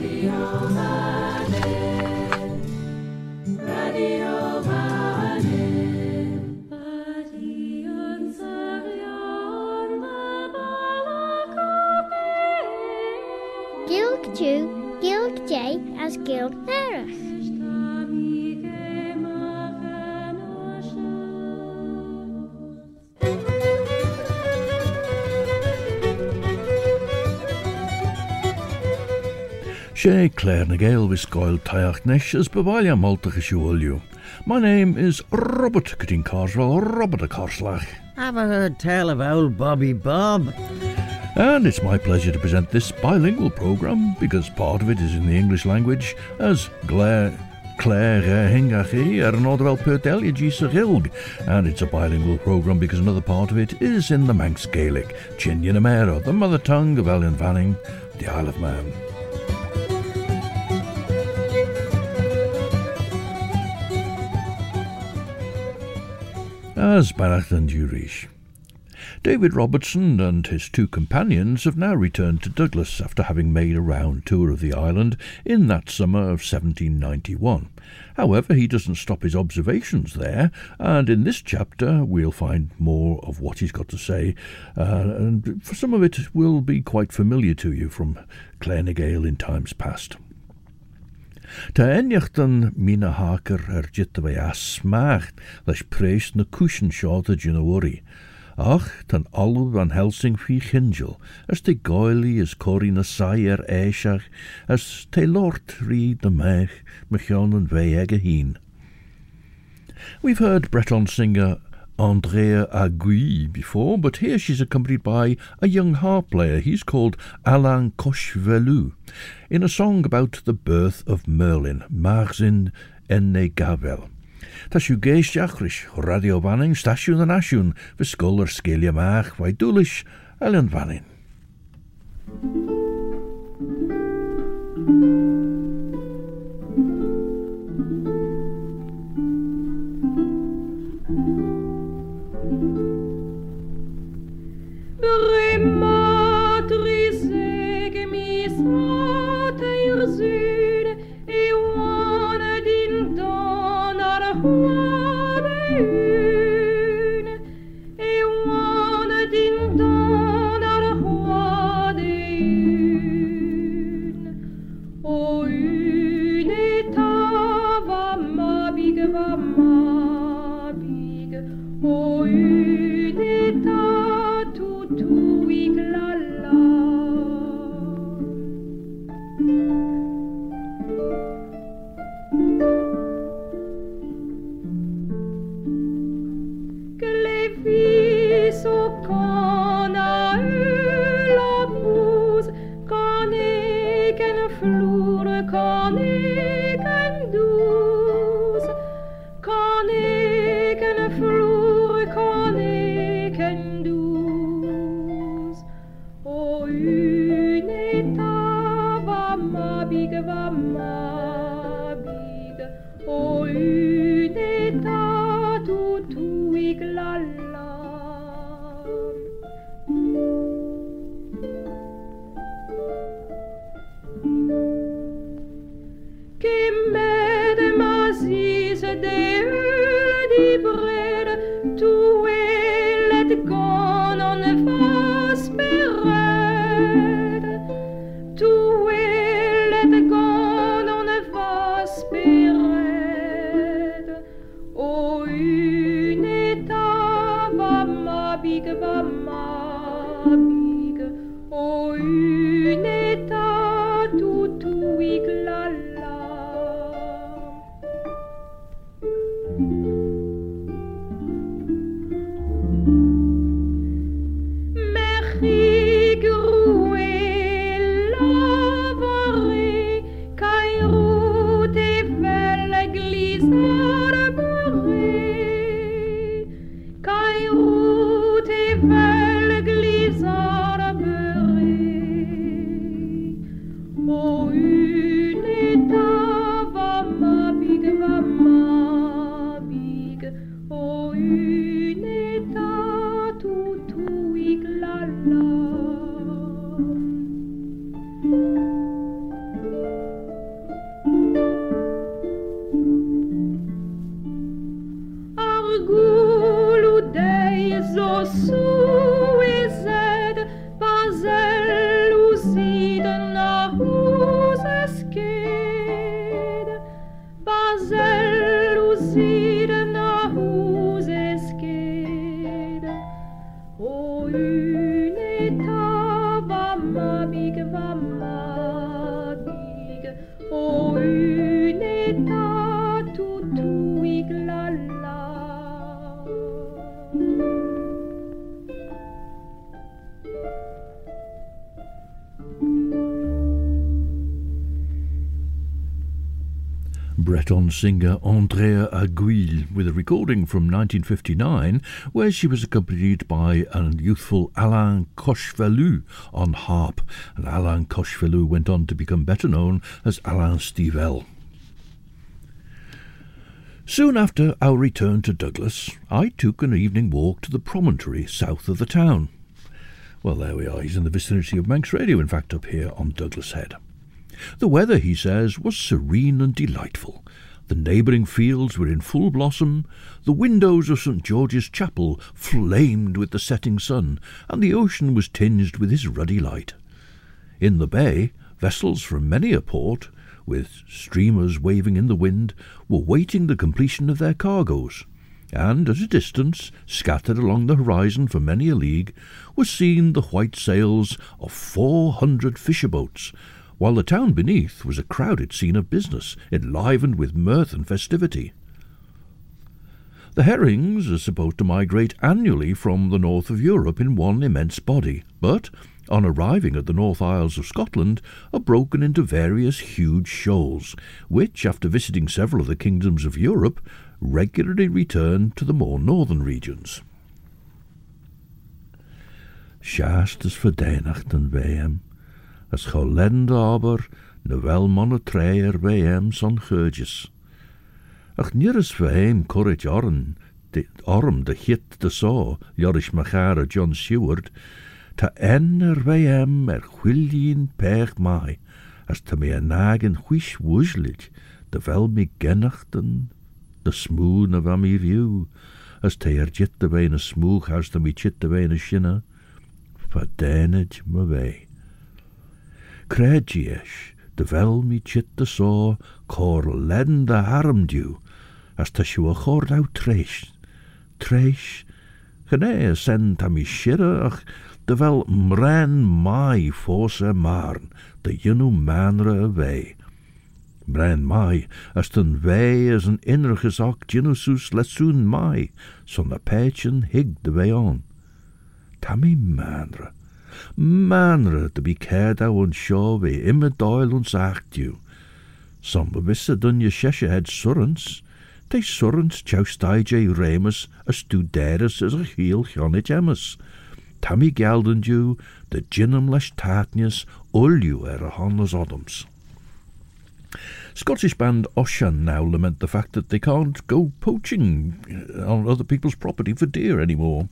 the Almighty. Sé Claare ny Gael vis scoil taiach neis as bevalia maltacha siúliú. My name is Robert Corteen Carswell, Robert a Carslach. Have I heard tell of old Bobby Bob? And it's my pleasure to present this bilingual programme because part of it is in the English language as Claire Claire Hingachi er Nordwell Pertelia G Rilg, and it's a bilingual programme because another part of it is in the Manx Gaelic, Chinyanamera, the mother tongue of Ellan Vannin, the Isle of Man. As Barach and. David Robertson and his two companions have now returned to Douglas after having made a round tour of the island in that summer of 1791. However, he doesn't stop his observations there, and in this chapter we'll find more of what he's got to say, uh, and for some of it will be quite familiar to you from Clare in times past. Tá einneachtan mína hácar ar jitta bheith as smacht leis prééis na cúsin seáta dúnahí. Ach tan alú an Helsing fi chingel, as te gáilí is choí na saí ar éiseach, as te lort rí na meich me chean an bheith ag a hín. We've heard Breton singer Andrea Ar Gouilh before, but here she's accompanied by a young harp player. He's called Alan Cochevelou, in a song about the birth of Merlin, Marzin en he gavel. Tá siú ris Radio Vannin stasiún an asisiún fi scolar scélia meach Ellan Vannin. goodbye. Singer Andrea Ar Gouilh with a recording from 1959 where she was accompanied by a youthful Alan Cochevelou on harp, and Alan Cochevelou went on to become better known as Alan Stivell. Soon after our return to Douglas, I took an evening walk to the promontory south of the town. Well, there we are. He's in the vicinity of Manx Radio, in fact, up here on Douglas Head. The weather, he says, was serene and delightful. The neighbouring fields were in full blossom, the windows of St George's Chapel flamed with the setting sun, and the ocean was tinged with his ruddy light. In the bay, vessels from many a port, with streamers waving in the wind, were waiting the completion of their cargoes, and at a distance, scattered along the horizon for many a league, were seen the white sails of four hundred fisher boats, while the town beneath was a crowded scene of business, enlivened with mirth and festivity. The herrings are supposed to migrate annually from the north of Europe in one immense body, but, on arriving at the North Isles of Scotland, are broken into various huge shoals, which, after visiting several of the kingdoms of Europe, regularly return to the more northern regions. Schaast is verdedigd bij as cholende aber na wel manne treier bij hem son geurtjes. Ach nierus voor hem corrige arm, de arm de hit de so, jorish machare John Seward, ta enner bij hem er chwilien pech mai, as ta me nagen huish wuzlig, de wel me gennachten, de smoon of am view, as te er jitte bij een smoog, as ta me chitte bij een shinne, verdenig me wij. Credieis, de vel mi chit de so, cor len de harmdew, as ta siw a chord aw treis. Treis, gynne sen ta mi shirre ach, de vel mren mai marn, de jynnu manre a vei. Mren mai, as ten vei as een innerges ak jynnusus lesoen mai, son de pechen hig de vei on. Ta mi manre, manre to be cared a an seo bhé imime dáil ons achtiú. Som be wisse dun je sese het surrens, Te surrens tjoustaide remus a studéris as a chiel chonit emmes. Tammy gelden you, de ginnum leis ulju er a honnes odoms. Scottish band Ossian now lament the fact that they can't go poaching on other people's property for deer anymore.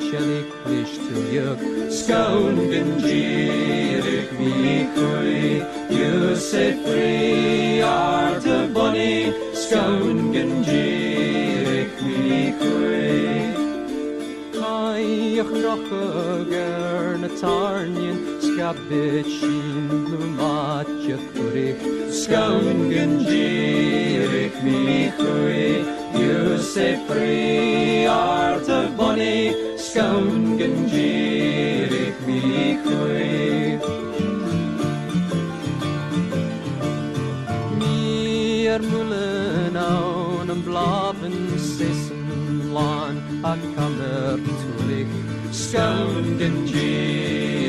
Çelikleştir Skaundin cirik mi kui You set free are the bunny Skaundin cirik mi kui Ai ach rocha gern skabecin lumacja kurych, skaungen dzirych mi kury, juse pri arte boni, skaungen dzirych mi kury. Mir mullen aunen blaben sissen lan, a kammer tulich, skaungen dzirych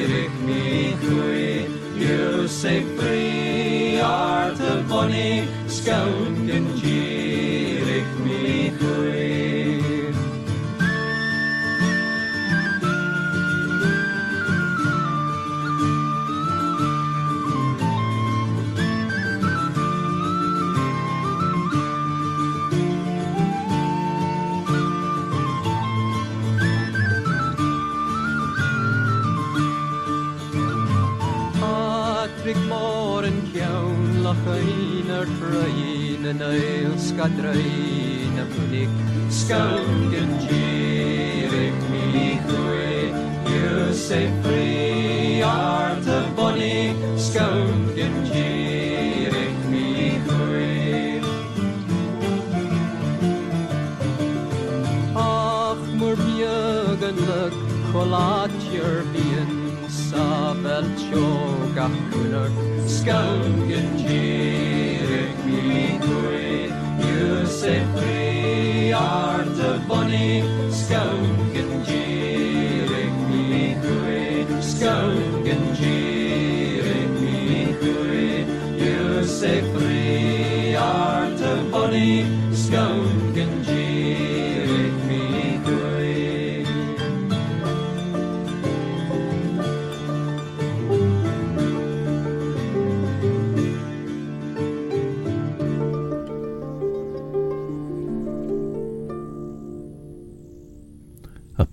me cui, you say free art the bonny scout gee. Toneel skadryne blik Skouden me goe You say free art of bonnie Skouden gierig me goe Ach moer bjeugenlik Golaat your bien Sabel tjog af kunnok Skouden gierig You sé frí art a bunny Scan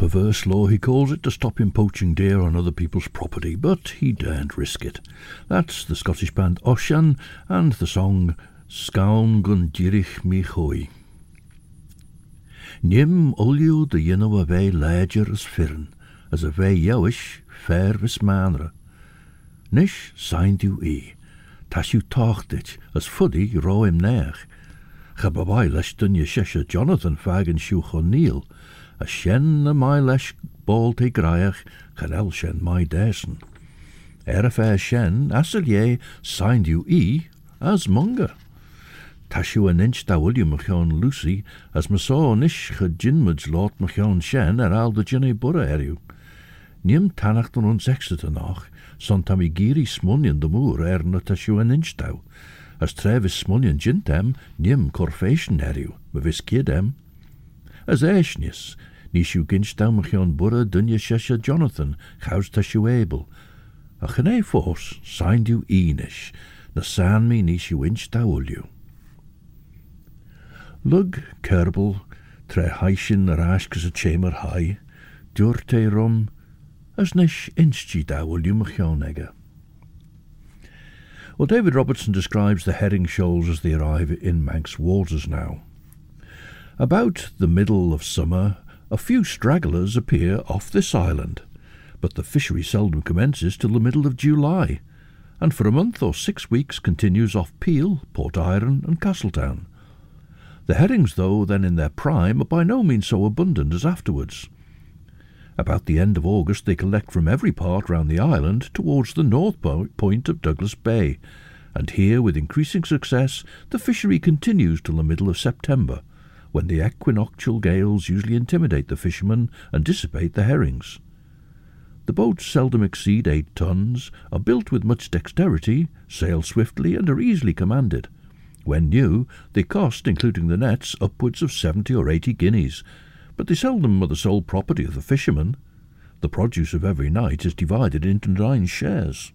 perverse law, he calls it, to stop him poaching deer on other people's property, but he daren't risk it. That's the Scottish band Oshan and the song Skaun gun dirich mi hoi. Nim olju de jinno a vei lager as firn, as a vei jouish fair vis manre. Nish signed you e, tas it, as fuddy ro him neach. Chababai lesh dun je Jonathan fagen shuch O'Neill, a shen na my lesh ball te graiach, chanel shen my desen. Er shen, asel ye, signed you e, as munga. Tashu an inch da will you machon Lucy, as ma saw nish cha jinmuds lot machon shen er al de jinne burra eriu. Nim tanacht an ons exeter noch, son tam i de moor er na tashu an inch. As trevis smunion jintem, nim corfation eriu, ma vis kidem. As eishnis, nishu ginch dau machon burra dunye shesha Jonathan, chaus tashu able. A chane force, signed you enish, na san mi nishu inch dau. Lug kerbel, tre haishin rashkas a chamber high, durte rum, as nish inchi da will you. Well, David Robertson describes the herring shoals as they arrive in Manx waters now. About the middle of summer, a few stragglers appear off this island, but the fishery seldom commences till the middle of July, and for a month or six weeks continues off Peel, Port Erin, and Castletown. The herrings, though then in their prime, are by no means so abundant as afterwards. About the end of August they collect from every part round the island towards the north point of Douglas Bay, and here, with increasing success, the fishery continues till the middle of September, when the equinoctial gales usually intimidate the fishermen and dissipate the herrings. The boats seldom exceed eight tons, are built with much dexterity, sail swiftly, and are easily commanded. When new, they cost, including the nets, upwards of seventy or eighty guineas, but they seldom are the sole property of the fishermen. The produce of every night is divided into nine shares.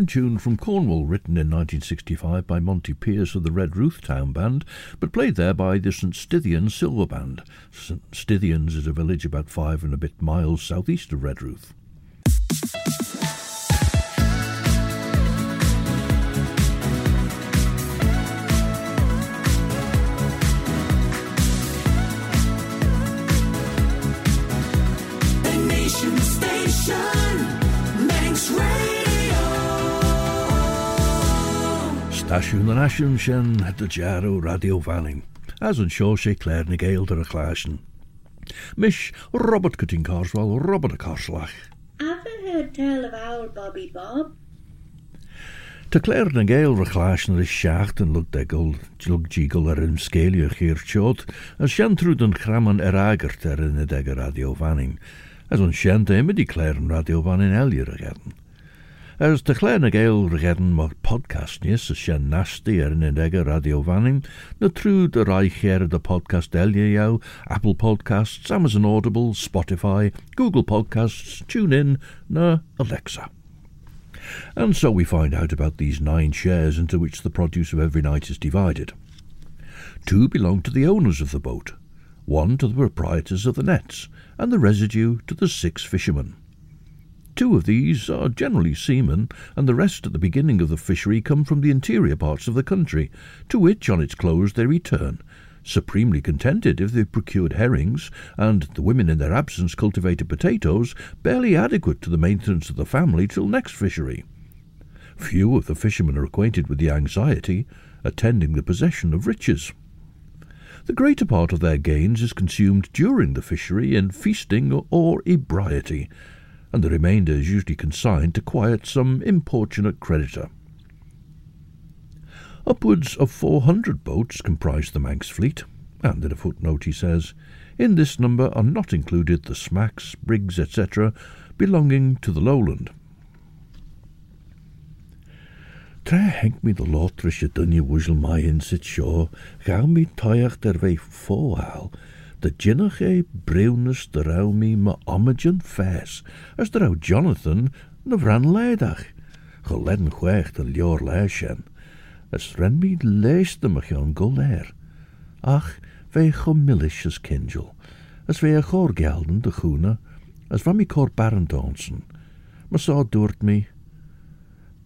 Hymn tune from Cornwall written in 1965 by Monty Pierce of the Redruth Town Band, but played there by the St Stithians Silver Band. St Stithians is a village about five and a bit miles southeast of Redruth. Stasiwn yn asiwn sien dy jaro radio fanning, as yn sio sé Claare ny Gael dyr y clasyn. Mish Robert Corteen Carswell, Robert a Carslach. Haven't heard tell of owl Bobby Bob. Tá léir na ggéal ra chláisna is seaach an lu degil lug ddígal ar an scéile chéir teod, a seantrúd an chraman ar agart ar in ag a radiofanning, as an seanta imidí léir an radiofannin eir a gadan. As de léir na ggéal regadan mar podcastníos a sé nastí ar in ag a radiofanning, na trúd a raichéir de podcast eile jou, Apple Podcasts, Amazon Audible, Spotify, Google Podcasts, TuneIn, na Alexa. And so we find out about these nine shares into which the produce of every night is divided. Two belong to the owners of the boat, one to the proprietors of the nets, and the residue to the six fishermen. Two of these are generally seamen, and the rest at the beginning of the fishery come from the interior parts of the country, to which on its close they return, supremely contented if they've procured herrings, and the women in their absence cultivated potatoes, barely adequate to the maintenance of the family till next fishery. Few of the fishermen are acquainted with the anxiety attending the possession of riches. The greater part of their gains is consumed during the fishery in feasting or ebriety, and the remainder is usually consigned to quiet some importunate creditor. Upwards of 400 boats comprise the Manx fleet, and in a footnote he says, In this number are not included the smacks, brigs, etc., belonging to the lowland. Tre henk mi de lotrische dunje woesel mai in sit show, gauw mi toiach der wei fóhaal, de jinnach e breunis de rauw mi ma omagen fes, as de rauw Jonathan na vran leidach, geledden chwecht de lior leisjen, as ren mi leeste me gaan goler. Ach, wij gomillish as kindjel, as wij a chor gelden de groene, as van mi kor barendonsen, maar zo doort mi,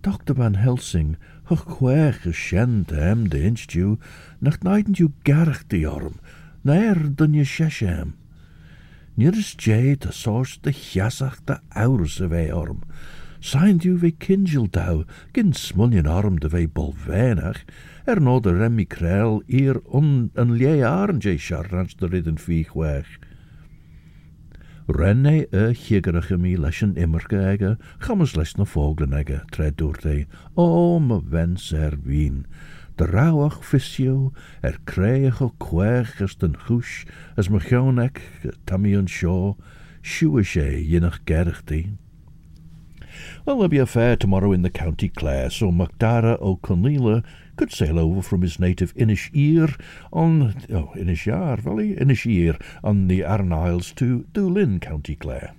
Dr. Van Helsing, her chwech is shen te hem de instju, nach naiden ju garach de orm, nair dunne shesham. Nirs jay de source de chasach de ours arm, Zijn u we kinjil dau, gin arm de wij bolvenach, er no de remi krel eer un een lee arn jay charrans de ridden fiech weg. Renne e chigerige mi leschen immerke ege, gammers les na vogelen ege, tre doorte, o me wens er. De fisio, er créach o quech as den as ma cheonec, tamí an seo, gerachtaí. Well, there'll be a fair tomorrow in the County Clare, so Macdara O'Conneilla could sail over from his native Inisheer on oh Inishear Valley, Inisheer on the Arn Isles to Doolin, County Clare.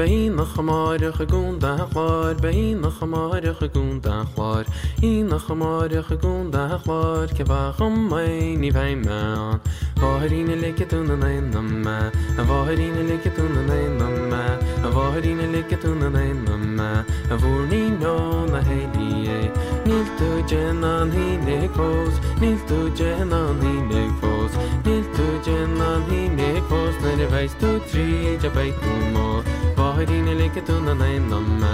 بين خمار خجون ده خار بين خمار خجون ده خار این خمار خجون ده خار که با خمینی فیمان واهرین لکتون نینم واهرین لکتون نینم واهرین لکتون نینم وورنی نو نهیدیه نیل تو جنان هی نکوز نیل تو جنان هی نکوز نیل تو جنان هی نکوز نرویز تو تری جبای تو مو Níl tú gen an hí cós, Níl tú gen an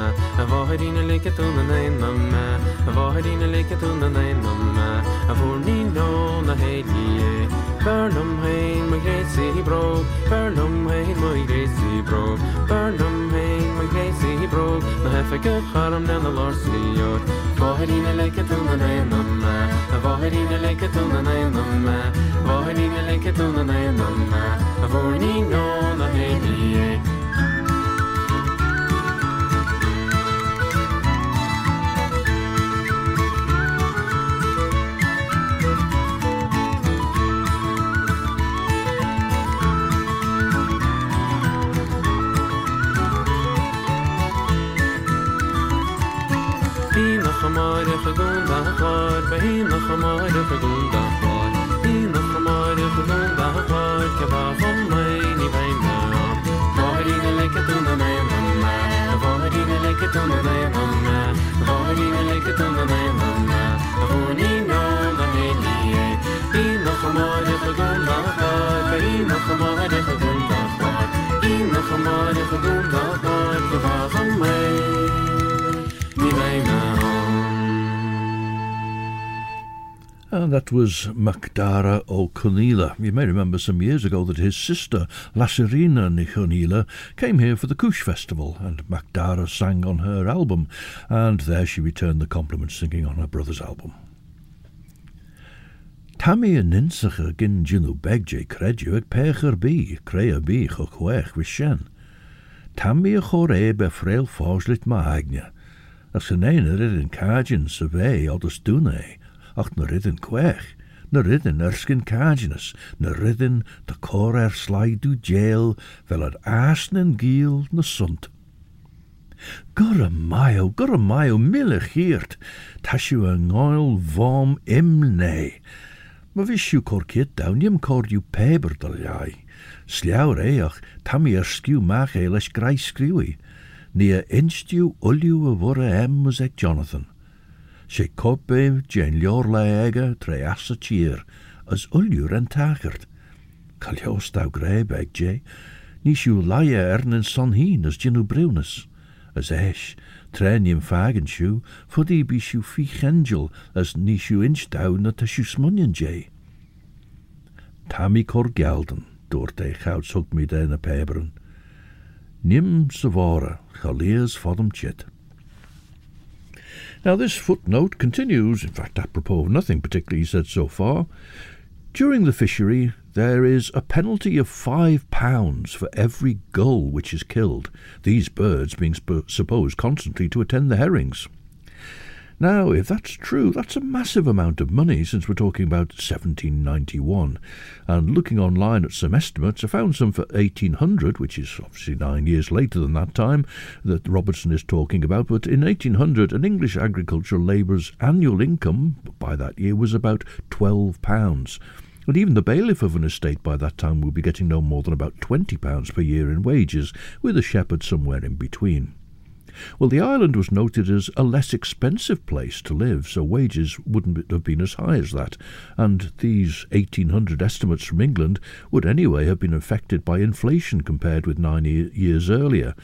hí cós na de bheits tú trí a beitú mó. Báirína liceúna na me, a bháirína liceúna na me, a bháirína liceúna na me, a bhúr ní nó na hédí é. Burnham hain my gacy bro Burnham hain my gacy bro Burnham hain my gacy bro na hefe go charm na na lorsior Báirína leicetúna na me a gún dachláir be hí nach chamáide a gún dachláir Í nach chamáide a gún dachláir ce bh chum mé ní bhaim me Báirína leicetúna mé me a bháirína leicetúna mé me bháirína leicetúna mé me a bhní ná na héí Í nach chamáide a gún dachláir be And that was Macdara o You may remember some years ago that his sister, Lasairfhíona ni came here for the Cooish Festival, and Macdara sang on her album, and there she returned the compliment singing on her brother's album. Tammy yn ninsach a gyn gynw begje credu ag pech bi, creu a bi cho chwech wishen. Tammy a chor eb a ffrail ffoslit ma agnia, ach sy'n ein yr ydyn cajin sy fe ach na rydyn chwech, na rydyn ersgyn cajinas, na rydyn da cor er slaidw jail fel ad asn yn gil na sunt. Gyrra maio, gyrra maio, mille chiert, tasiw yng ngoel vom imne, Ma visju korkiet dawn jem kordiw peber dal iai. Sliawr each, tam i ersgiw mach e leis grai sgriwi. Ni a instiw uliw a vore em was eg Jonathan. Se cobe geinlior la ega as a tír, as ulliur an tagart. Calios dau greb eg je, ni siw laia son hin as ginu. As eish, tre nim fagin siw, fod fi chengel as ni siw inch dau na ta je. Tami cor gelden, dwr de chawd sug mi de na pebron. Nim savora, chit. Now, this footnote continues, in fact, apropos of nothing particularly said so far. During the fishery, there is a penalty of five pounds for every gull which is killed, these birds being sp- supposed constantly to attend the herrings. Now, if that's true, that's a massive amount of money since we're talking about 1791. And looking online at some estimates, I found some for 1800, which is obviously nine years later than that time that Robertson is talking about. But in 1800, an English agricultural labourer's annual income by that year was about £12. And even the bailiff of an estate by that time would be getting no more than about £20 per year in wages, with a shepherd somewhere in between. Well, the island was noted as a less expensive place to live, so wages wouldn't have been as high as that, and these 1800 estimates from England would anyway have been affected by inflation compared with nine e- years earlier,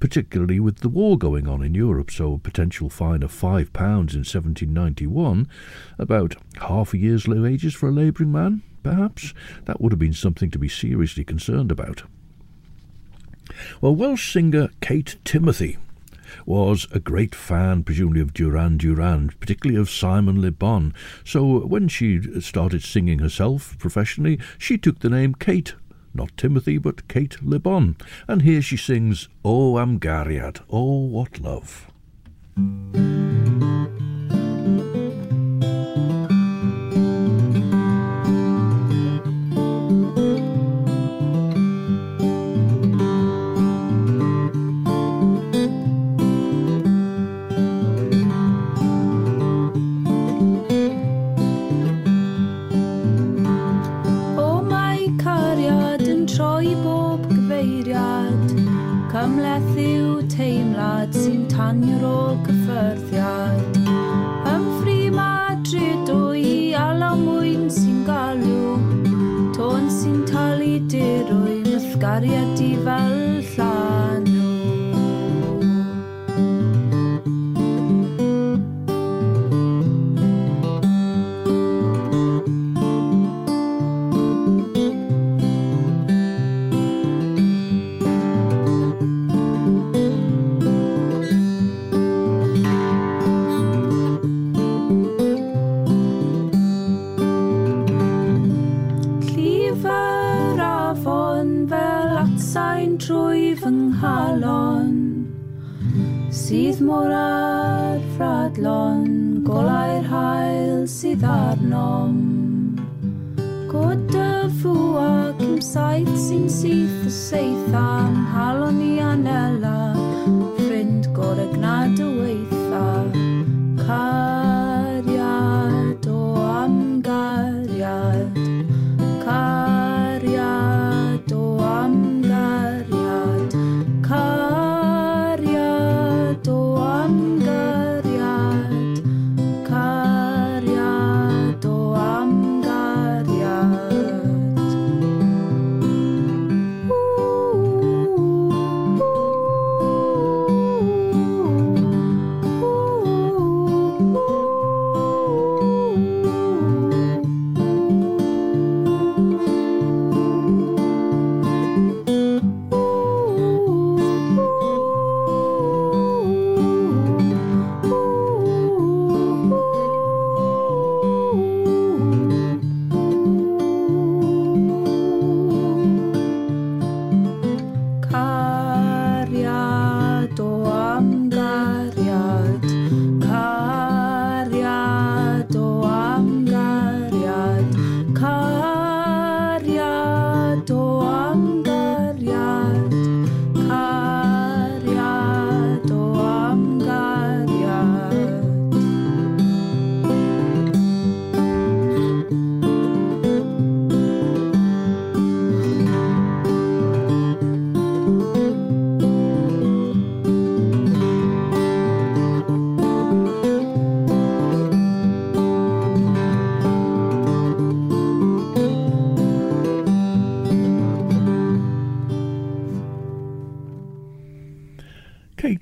particularly with the war going on in Europe, so a potential fine of £5 in 1791, about half a year's low wages for a labouring man, perhaps, that would have been something to be seriously concerned about. Well, Welsh singer Cate Timothy was a great fan, presumably of Duran Duran, particularly of Simon Le Bon. So when she started singing herself professionally, she took the name Cate. Not Timothy, but Cate Le Bon. And here she sings, Oh, am gariad, oh, what love. Dirwy mythgariad i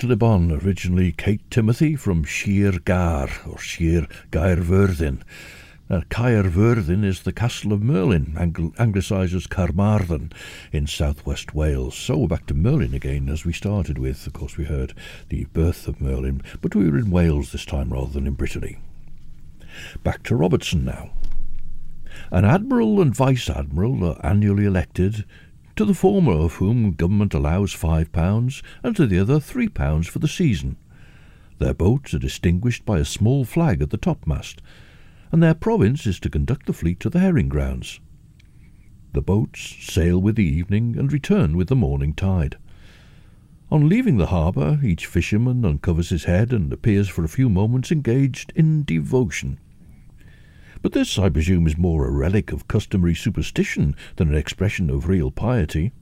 Le Bon, originally Cate Timothy from Sir Gâr, or Sir Gaerfyrddin. Now, Caerfyrddin is the castle of Merlin, Angl- anglicised Carmarthen in southwest Wales. So we're back to Merlin again, as we started with. Of course, we heard the birth of Merlin, but we were in Wales this time rather than in Brittany. Back to Robertson now. An admiral and vice admiral are annually elected, to the former of whom government allows £5 and to the other £3 for the season. Their boats are distinguished by a small flag at the topmast, and their province is to conduct the fleet to the herring grounds. The boats sail with the evening and return with the morning tide. On leaving the harbour, each fisherman uncovers his head and appears for a few moments engaged in devotion. But this, I presume, is more a relic of customary superstition than an expression of real piety.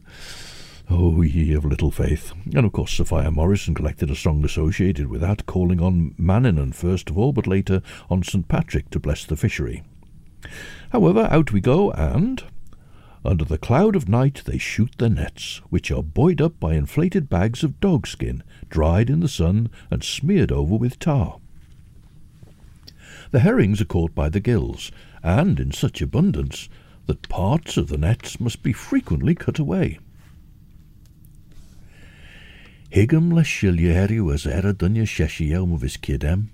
Oh, ye of little faith. And of course, Sophia Morrison collected a song associated with that, calling on Manannan first of all, but later on St. Patrick to bless the fishery. However, out we go, and under the cloud of night they shoot their nets, which are buoyed up by inflated bags of dogskin, dried in the sun and smeared over with tar. The herrings are caught by the gills, and in such abundance that parts of the nets must be frequently cut away. Higam le shilieri was era dunya his kidem.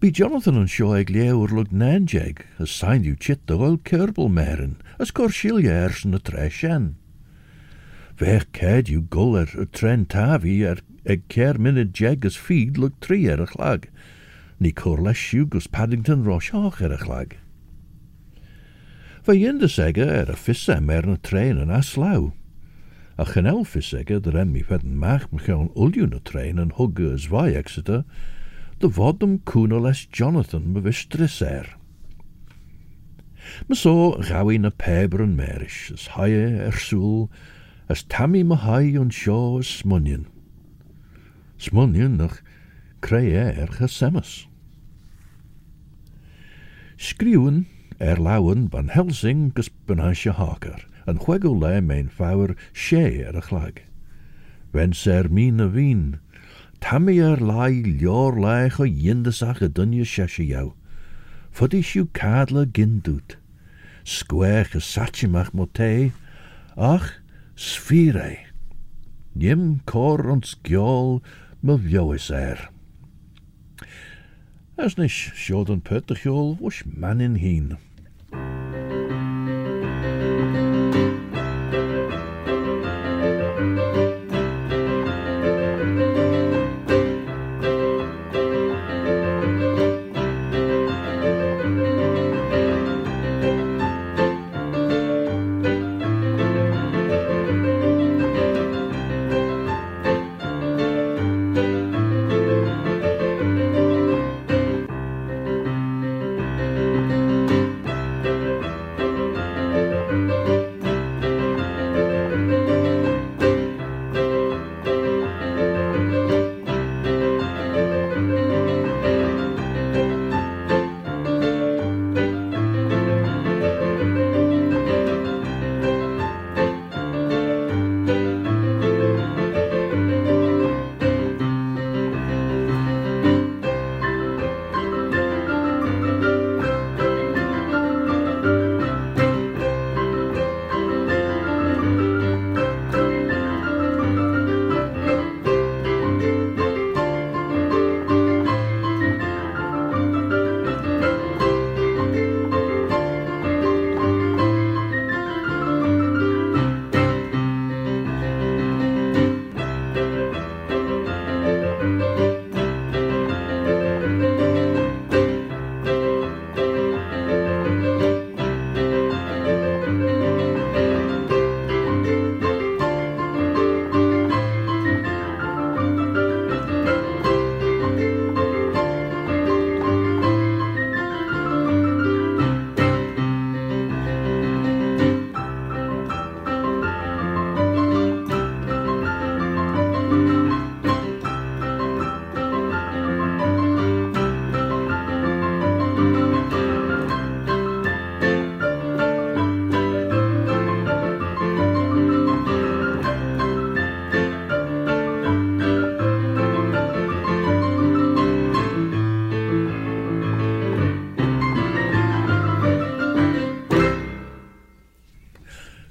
Be Jonathan an seo ag léir lug nanjeg, as sign you chit the oil kerbal merin, as cor shiliers na tre shen. Ver ced you gull er a tren tavi er ag cer minid jeg as feed lug tri er a chlag, ni cor les gus Paddington rosioch er a chlag. Fe ynder sega er a fissa mer na trein an aslau. A chanel fissega der em mi fedden mach mchawn ulju na trein an hugge as vai Exeter, de vodum cúna les Jonathan me vistris er. Me so gawi na peber an merish, as haie er soel, as tammy me hai an seo as smunnion. Smunnion nach creu er gesemmes. Skriwen er lawen van Helsing gus benasje haker, en chwegel le mijn fawr sé er a chlag. Wens er mine wien, tammy er lai lior lai cho yindesach a dunje sheshe jou. Fuddy siw cadla gindut. Square gesatchimach mote, ach, sfire. Nim cor ons gjol me vjois er. As nish sjoden puttergjol was man in heen.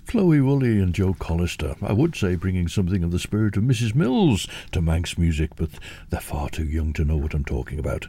Foley and Jo Callister. I would say bringing something of the spirit of Mrs. Mills to Manx music, but they're far too young to know what I'm talking about.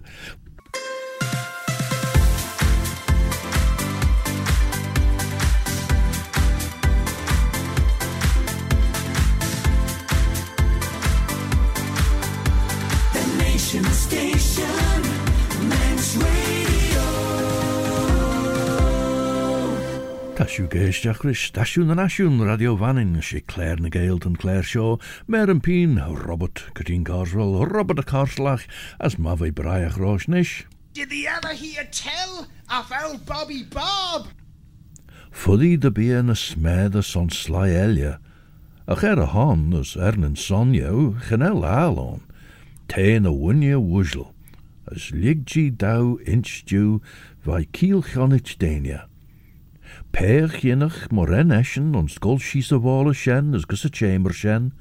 Tasiw géisteach ris stasiwn yn asiwn Radio Vannin sé Claare ny Gael and Claire Shaw, Mer yn Peen, Robert Corteen Carswell, Robert a Carslach, as Mavai Braiach Roshnish. Did he ever hear tell of old Bobby Bob? Fuddy de bia na smeda son sly elia. Ach er a hon as ernan sonio, chanel alon. Te na wunya wujl. As ligji dau inch dew vai kiel chonich Peach jinnig, moren eschen, ons gul schies de walle schen, chamber schen.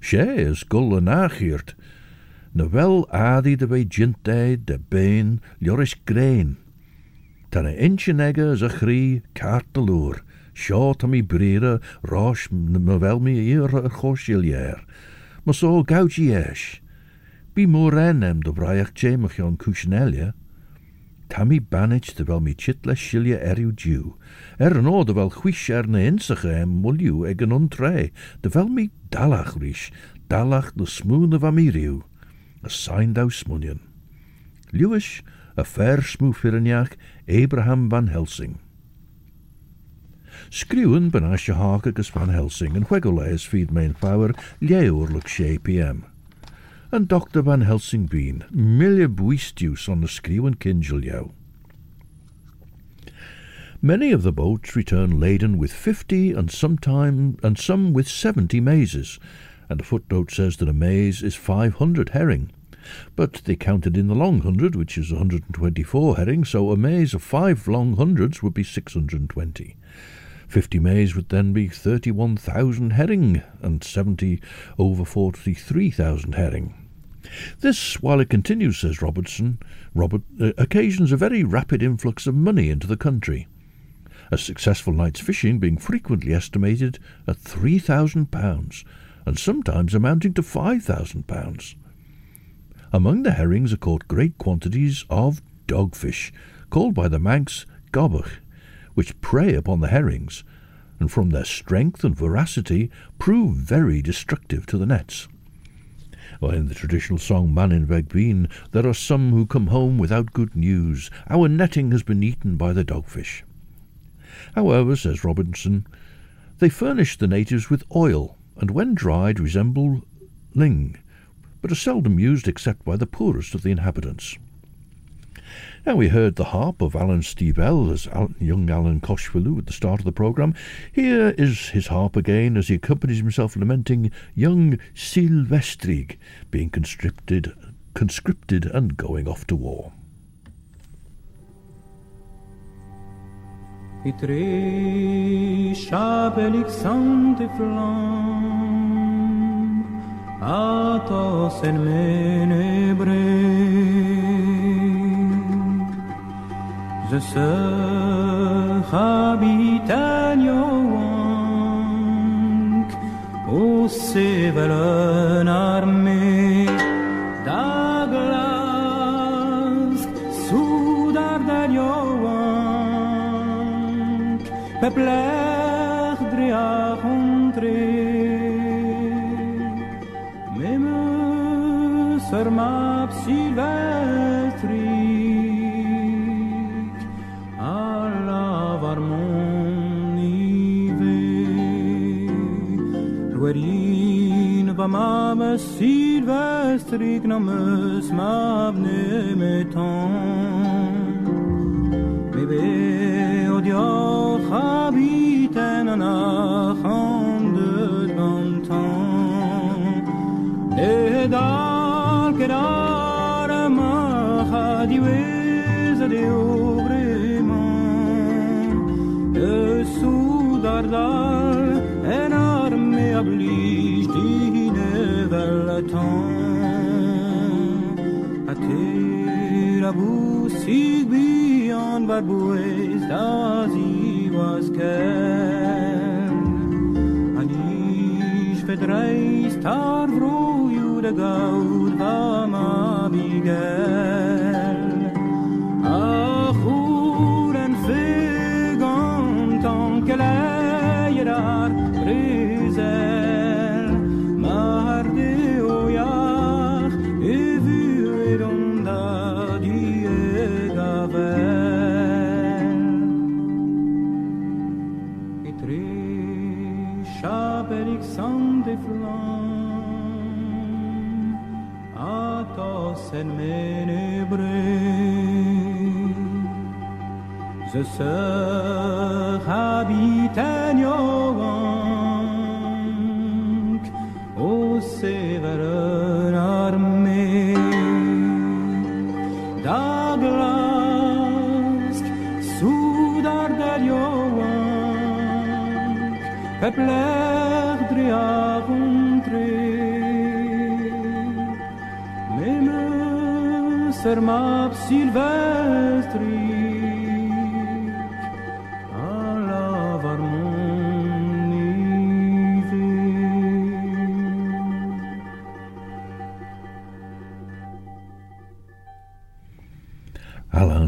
She is gul a nachiert. Wel adi de wei jinte, de bein, lloris grain. Tan a inchen ega as a chri, kaart de lour. Sio ta mi wel mi eir a chosilier. Ma so gauji eish. Bi moren em de braiach jamach yon kushinelia. Tá mi banit de bhfuil mi chit le siile erú dú. Er an ó de bhfuil chuis ar na insacha am muliú ag an ontré, de bhfuil mi dalach ríis, dalach na smúna bh míriú. A sein dá smunion. Lewis, a fair smúfirineach Abraham van Helsing. Skriwen ben as je haak agus van Helsing en huegoleis feed mijn power leeuwerlijk sé pm. En Dr. van Helsing been, mille buistius on the skriwen kinjel jou. Many of the boats return laden with fifty and sometime and some with seventy mazes, and a footnote says that a maze is five hundred herring. But they counted in the long hundred, which is 124 herring, so a maze of five long hundreds would be 620. 50 maize would then be 31,000 herring, and 70 over 43,000 herring. This, while it continues, says Robertson, Robert, uh, occasions a very rapid influx of money into the country. A successful night's fishing being frequently estimated at £3,000, and sometimes amounting to £5,000. Among the herrings are caught great quantities of dogfish, called by the Manx gobbach, which prey upon the herrings, and from their strength and voracity prove very destructive to the nets. Well, in the traditional song Man in Begbeen, there are some who come home without good news. Our netting has been eaten by the dogfish. However, says Robinson, they furnish the natives with oil, and when dried resemble ling, but are seldom used except by the poorest of the inhabitants. Now we heard the harp of Alan Stivell as young Alan Cochevelou at the start of the programme. Here is his harp again as he accompanies himself lamenting young Silvestrig being conscripted, conscripted and going off to war. Itre shabelik sante flam atos en menebre de ce habitanioank o sevelen armé daglas sudardanioank pepler dria rentré. Même sur ma Ruerin va mame sylvestrik Names mavne metan Mi be odio habiten an achan de gantan E dal kedar ma chadi wez de obreman E sudar dal en arme a blich dine velatan A te la busig beyond but boys as he was ken verdreist har vroeg de goud van Abigail. Ze se habitan jovank, o severen armee. Daglask, sudar der jovank, Pepler driavuntre Meme sermap silvestri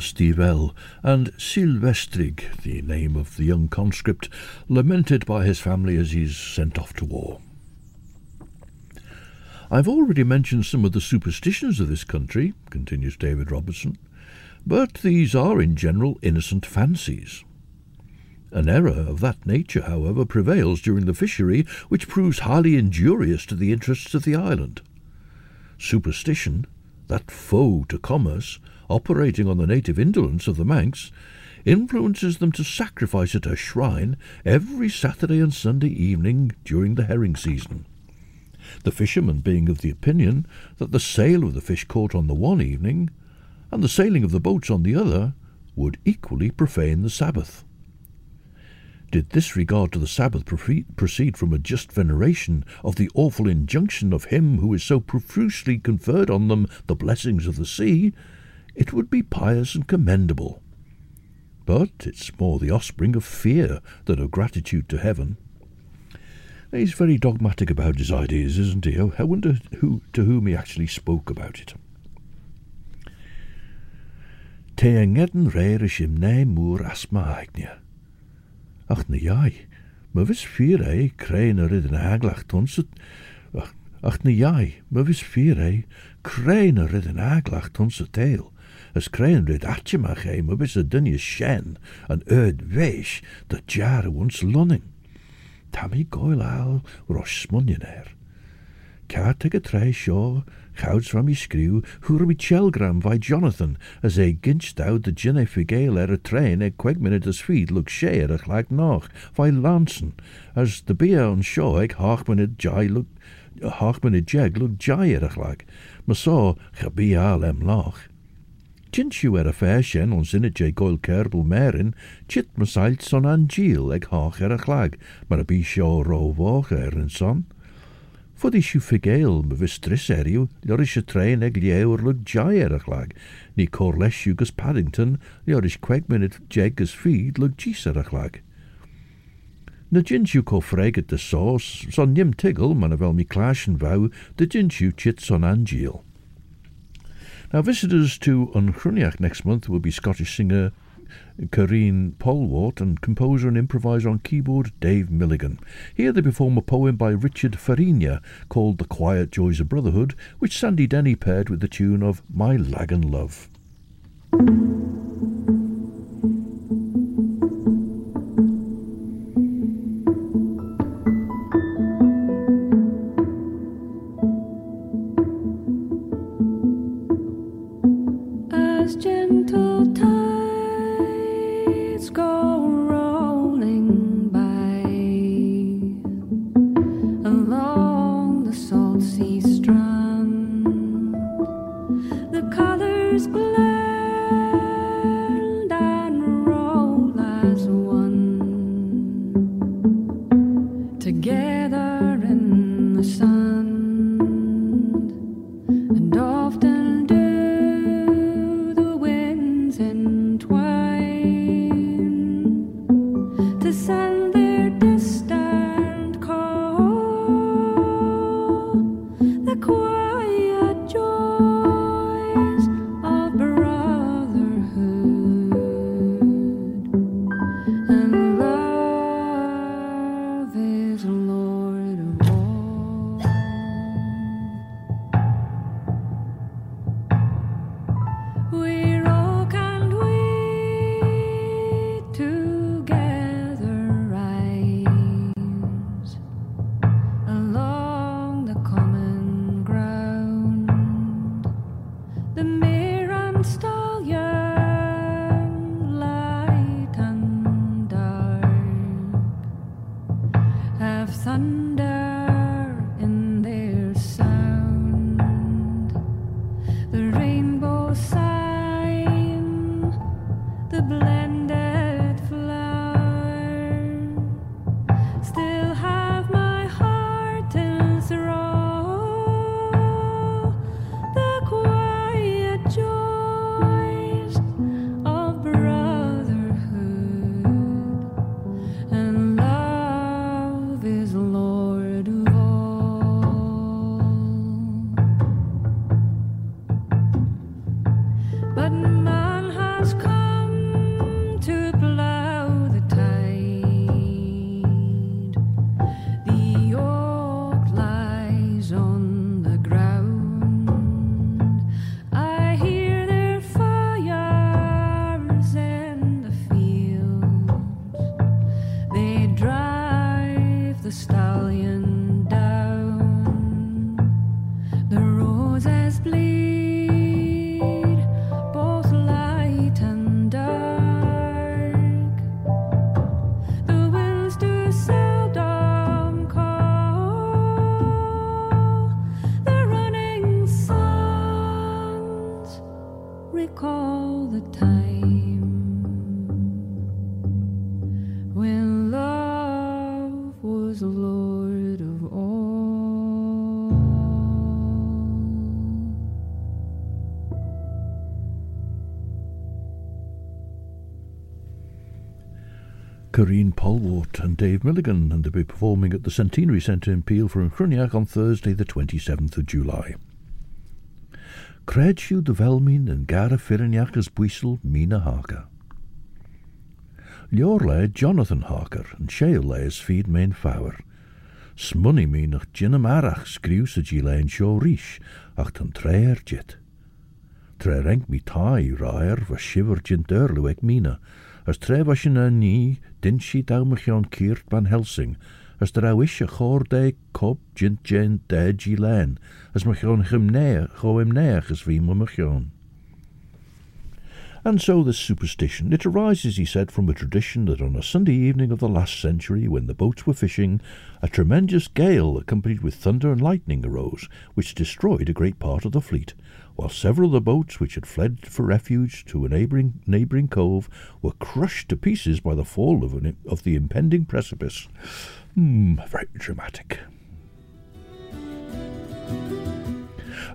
Stivell, and Silvestrig, the name of the young conscript, lamented by his family as he's sent off to war. I've already mentioned some of the superstitions of this country, continues David Robertson, but these are in general innocent fancies. An error of that nature, however, prevails during the fishery, which proves highly injurious to the interests of the island. Superstition, that foe to commerce, operating on the native indolence of the Manx, influences them to sacrifice at her shrine every Saturday and Sunday evening during the herring season. The fishermen being of the opinion that the sale of the fish caught on the one evening and the sailing of the boats on the other would equally profane the Sabbath. Did this regard to the Sabbath proceed from a just veneration of the awful injunction of him who is so profusely conferred on them the blessings of the sea, it would be pious and commendable. But it's more the offspring of fear than of gratitude to heaven. He's very dogmatic about his ideas, isn't he? I wonder who to whom he actually spoke about it. Te ngedden reir is im ne moer as ma agnia. Ach na jai, ma vis vier ei krein er in aglach tonset. Ach, ach na jai, ma vis vier ei krein er in aglach tonset tail. As krein rid atjemach ei, ma vis a dunje shen, an erd wees, dat jare ons lunning. Tammy goil al rosh smunjener. Cartig a tre seo, chouds from i screw, hwr chelgram vai Jonathan, as e ginst out the jinne figail er a train e queg minute as feed look share ach noch, vai Lanson, as the beer on show eg half minute jai look, half minute jeg look jai er ach like, ma so al loch. Jinchu er a fair shen on sinne je goil kerbel merin, chit masailt son angil eg hach er a chlag, mar a bi sio ro woch er en son. Fod isiw ffigeil my fy stris eriw, lior is y trein ag liewr lwg jai er a chlag, ni cor lesiw gys Paddington, lior is queg minute jeg gys feed lwg gis er a chlag. Na jinsiw co freg at the sauce, son nim tiggle, man a fel mi clash and vow, the jinsiw chit son angil. Now, visitors to Unchruniach next month will be Scottish singer Karine Polwart and composer and improviser on keyboard Dave Milligan. Here they perform a poem by Richard Farina called The Quiet Joys of Brotherhood, which Sandy Denny paired with the tune of My Lagan Love. thunder. Karine Polwart and Dave Milligan, and they'll be performing at the Centenary Centre in Peel for Chroniac on Thursday, the 27th of July. Cred siw dy felmin yn gar y ffyrniach ys bwysl Mina Harker. Lior le Jonathan Harker yn seil le ys ffyd mein fawr. Smunny mi nach gynnym arach sgriw sy gi le yn sio rish ach tan tre'r jit. Tre renk mi tai raer va shiver gin derluwek mina, as tre va sin a er ni din si dawmychion Kiert van Helsing, as dra wish a chor de cob gin jen de gi len, as mychion chymnea, cho imneach as vi mychion. And so this superstition, it arises, he said, from a tradition that on a Sunday evening of the last century, when the boats were fishing, a tremendous gale accompanied with thunder and lightning arose, which destroyed a great part of the fleet, while several of the boats which had fled for refuge to a neighbouring neighbouring cove were crushed to pieces by the fall of, an, of the impending precipice. Hmm, very dramatic.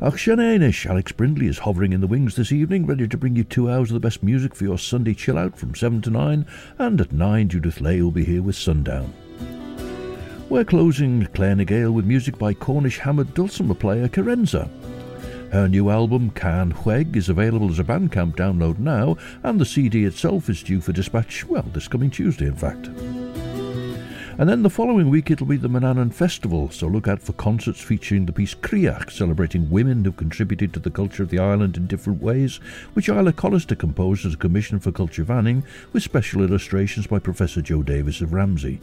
Ach, Siananish, Alex Brindley is hovering in the wings this evening, ready to bring you two hours of the best music for your Sunday chill out from 7 to 9, and at 9, Judith Lay will be here with Sundown. We're closing Claare ny Gael with music by Cornish hammered dulcimer player Kerensa. Her new album, Can Hweg, is available as a Bandcamp download now, and the CD itself is due for dispatch, well, this coming Tuesday, in fact. And then the following week it'll be the Manannan Festival, so look out for concerts featuring the piece Criach, celebrating women who've contributed to the culture of the island in different ways, which Isla Collister composed as a commission for Culture Vannin, with special illustrations by Professor Joe Davis of Ramsey.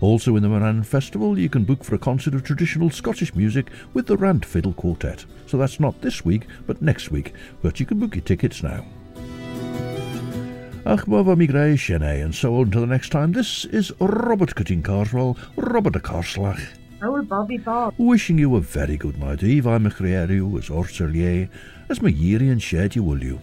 Also in the Manannan Festival, you can book for a concert of traditional Scottish music with the Rant Fiddle Quartet. So that's not this week, but next week, but you can book your tickets now. Ach, Baba Migray Shene, and so on to the next time. This is Robert Corteen Carswell, Robert a Carslach, Oh, Bobby Bob. wishing you a very good night. Eve I'm a as Orserlier, as my yeary and shed you will you.